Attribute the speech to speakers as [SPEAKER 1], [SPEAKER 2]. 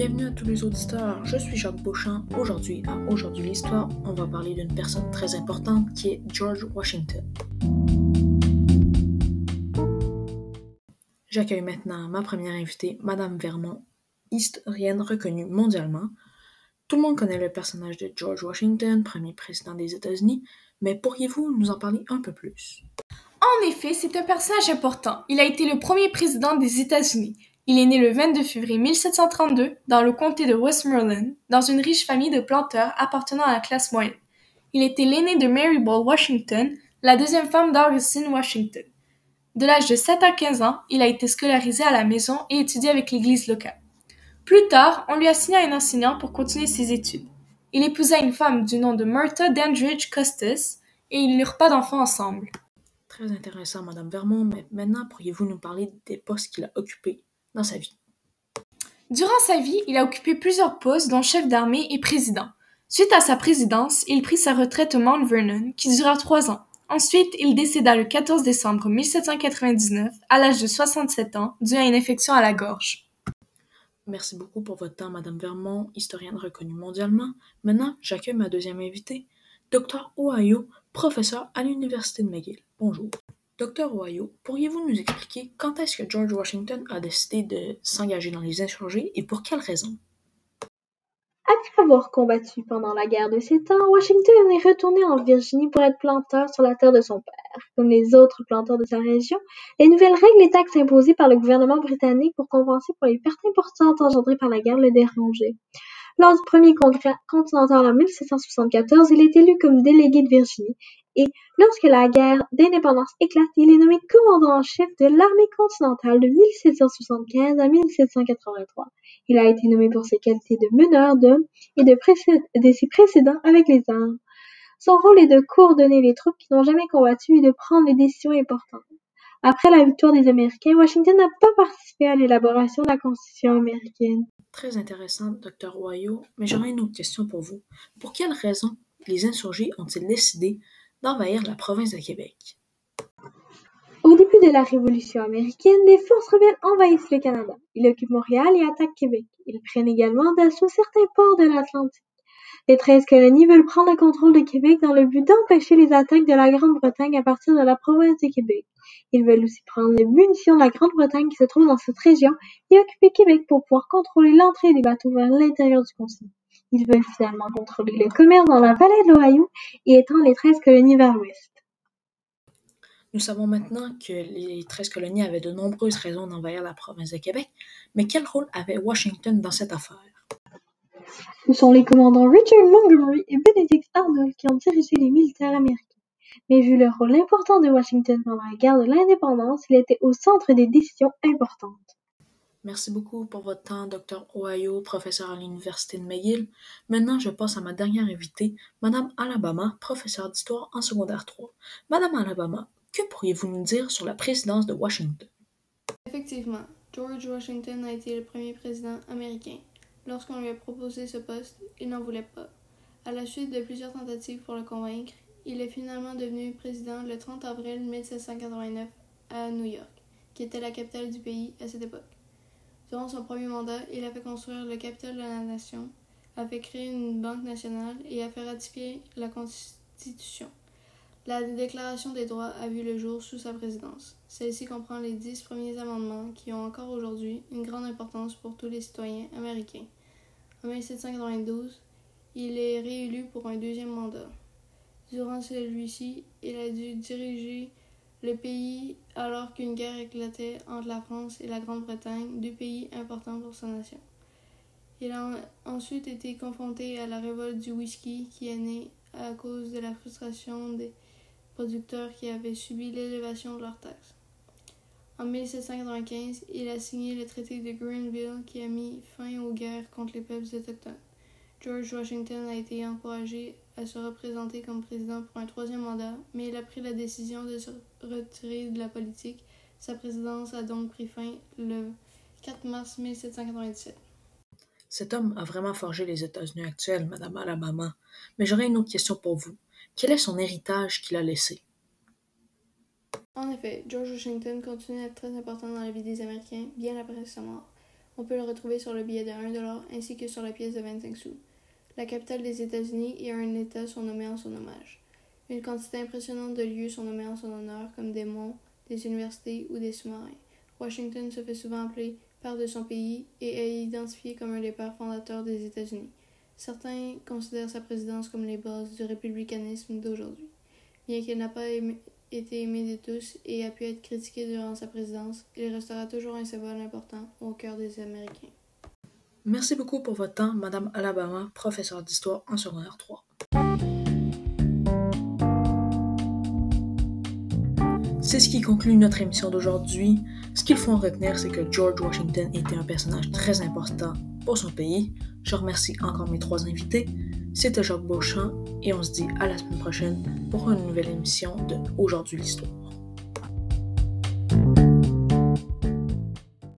[SPEAKER 1] Bienvenue à tous les auditeurs, je suis Jacques Beauchamp. Aujourd'hui, à Aujourd'hui l'Histoire, on va parler d'une personne très importante qui est George Washington. J'accueille maintenant ma première invitée, Madame Vermont, historienne reconnue mondialement. Tout le monde connaît le personnage de George Washington, premier président des États-Unis, mais pourriez-vous nous en parler un peu plus?
[SPEAKER 2] En effet, c'est un personnage important. Il a été le premier président des États-Unis. Il est né le 22 février 1732 dans le comté de Westmoreland, dans une riche famille de planteurs appartenant à la classe moyenne. Il était l'aîné de Mary Ball Washington, la deuxième femme d'Augustine Washington. De l'âge de 7 à 15 ans, il a été scolarisé à la maison et étudié avec l'église locale. Plus tard, on lui assigna un enseignant pour continuer ses études. Il épousa une femme du nom de Martha Dandridge Custis et ils n'eurent pas d'enfants ensemble.
[SPEAKER 1] Très intéressant, Madame Vermont, mais maintenant pourriez-vous nous parler des postes qu'il a occupés? Dans sa vie?
[SPEAKER 2] Durant sa vie, il a occupé plusieurs postes, dont chef d'armée et président. Suite à sa présidence, il prit sa retraite au Mount Vernon, qui dura trois ans. Ensuite, il décéda le 14 décembre 1799, à l'âge de 67 ans, dû à une infection à la gorge.
[SPEAKER 1] Merci beaucoup pour votre temps, Madame Vermont, historienne reconnue mondialement. Maintenant, j'accueille ma deuxième invitée, Dr. Ohio, professeur à l'Université de McGill. Bonjour. Docteur Ohio, pourriez-vous nous expliquer quand est-ce que George Washington a décidé de s'engager dans les insurgés et pour quelles raisons?
[SPEAKER 3] Après avoir combattu pendant la guerre de Sept Ans, Washington est retourné en Virginie pour être planteur sur la terre de son père. Comme les autres planteurs de sa région, les nouvelles règles et taxes imposées par le gouvernement britannique pour compenser pour les pertes importantes engendrées par la guerre le dérangeaient. Lors du premier congrès continental en 1774, il est élu comme délégué de Virginie et, lorsque la guerre d'indépendance éclate, il est nommé commandant en chef de l'armée continentale de 1775 à 1783. Il a été nommé pour ses qualités de meneur d'hommes et de, ses précédents avec les armes. Son rôle est de coordonner les troupes qui n'ont jamais combattu et de prendre des décisions importantes. Après la victoire des Américains, Washington n'a pas participé à l'élaboration de la Constitution américaine.
[SPEAKER 1] Très intéressant, Dr. Ohio, mais j'aurais une autre question pour vous. Pour quelles raisons les insurgés ont-ils décidé d'envahir la province de Québec?
[SPEAKER 3] Au début de la Révolution américaine, les forces rebelles envahissent le Canada. Ils occupent Montréal et attaquent Québec. Ils prennent également d'assaut certains ports de l'Atlantique. Les treize colonies veulent prendre le contrôle de Québec dans le but d'empêcher les attaques de la Grande-Bretagne à partir de la province de Québec. Ils veulent aussi prendre les munitions de la Grande-Bretagne qui se trouve dans cette région et occuper Québec pour pouvoir contrôler l'entrée des bateaux vers l'intérieur du continent. Ils veulent finalement contrôler le commerce dans la vallée de l'Ohio et étendre les treize colonies vers l'ouest.
[SPEAKER 1] Nous savons maintenant que les treize colonies avaient de nombreuses raisons d'envahir la province de Québec, mais quel rôle avait Washington dans cette affaire?
[SPEAKER 3] Ce sont les commandants Richard Montgomery et Benedict Arnold qui ont dirigé les militaires américains. Mais vu le rôle important de Washington pendant la guerre de l'indépendance, il était au centre des décisions importantes.
[SPEAKER 1] Merci beaucoup pour votre temps, Dr. Ohio, professeur à l'Université de McGill. Maintenant, je passe à ma dernière invitée, Madame Alabama, professeure d'histoire en secondaire 3. Madame Alabama, que pourriez-vous nous dire sur la présidence de Washington?
[SPEAKER 4] Effectivement, George Washington a été le premier président américain. Lorsqu'on lui a proposé ce poste, il n'en voulait pas. À la suite de plusieurs tentatives pour le convaincre, il est finalement devenu président le 30 avril 1789 à New York, qui était la capitale du pays à cette époque. Durant son premier mandat, il a fait construire le Capitole de la Nation, a fait créer une banque nationale et a fait ratifier la Constitution. La Déclaration des droits a vu le jour sous sa présidence. Celle-ci comprend les dix premiers amendements qui ont encore aujourd'hui une grande importance pour tous les citoyens américains. En 1792, il est réélu pour un deuxième mandat. Durant celui-ci, il a dû diriger le pays alors qu'une guerre éclatait entre la France et la Grande-Bretagne, deux pays importants pour sa nation. Il a ensuite été confronté à la révolte du whisky qui est née à cause de la frustration des producteurs qui avaient subi l'élévation de leurs taxes. En 1795, il a signé le traité de Greenville qui a mis fin aux guerres contre les peuples autochtones. George Washington a été encouragé à se représenter comme président pour un troisième mandat, mais il a pris la décision de se retirer de la politique. Sa présidence a donc pris fin le 4 mars 1797.
[SPEAKER 1] Cet homme a vraiment forgé les États-Unis actuels, Madame Alabama. Mais j'aurais une autre question pour vous. Quel est son héritage qu'il a laissé?
[SPEAKER 4] En effet, George Washington continue à être très important dans la vie des Américains, bien après sa mort. On peut le retrouver sur le billet de 1$ ainsi que sur la pièce de 25 sous. La capitale des États-Unis et un État sont nommés en son hommage. Une quantité impressionnante de lieux sont nommés en son honneur, comme des monts, des universités ou des sous-marins. Washington se fait souvent appeler père de son pays et est identifié comme un des pères fondateurs des États-Unis. Certains considèrent sa présidence comme les bases du républicanisme d'aujourd'hui. Bien qu'il n'a pas été aimé de tous et a pu être critiqué durant sa présidence, il restera toujours un symbole important au cœur des Américains.
[SPEAKER 1] Merci beaucoup pour votre temps, Madame Alabama, professeure d'histoire en secondaire 3. C'est ce qui conclut notre émission d'aujourd'hui. Ce qu'il faut en retenir, c'est que George Washington était un personnage très important pour son pays. Je remercie encore mes trois invités. C'était Jacques Beauchamp et on se dit à la semaine prochaine pour une nouvelle émission de Aujourd'hui l'Histoire.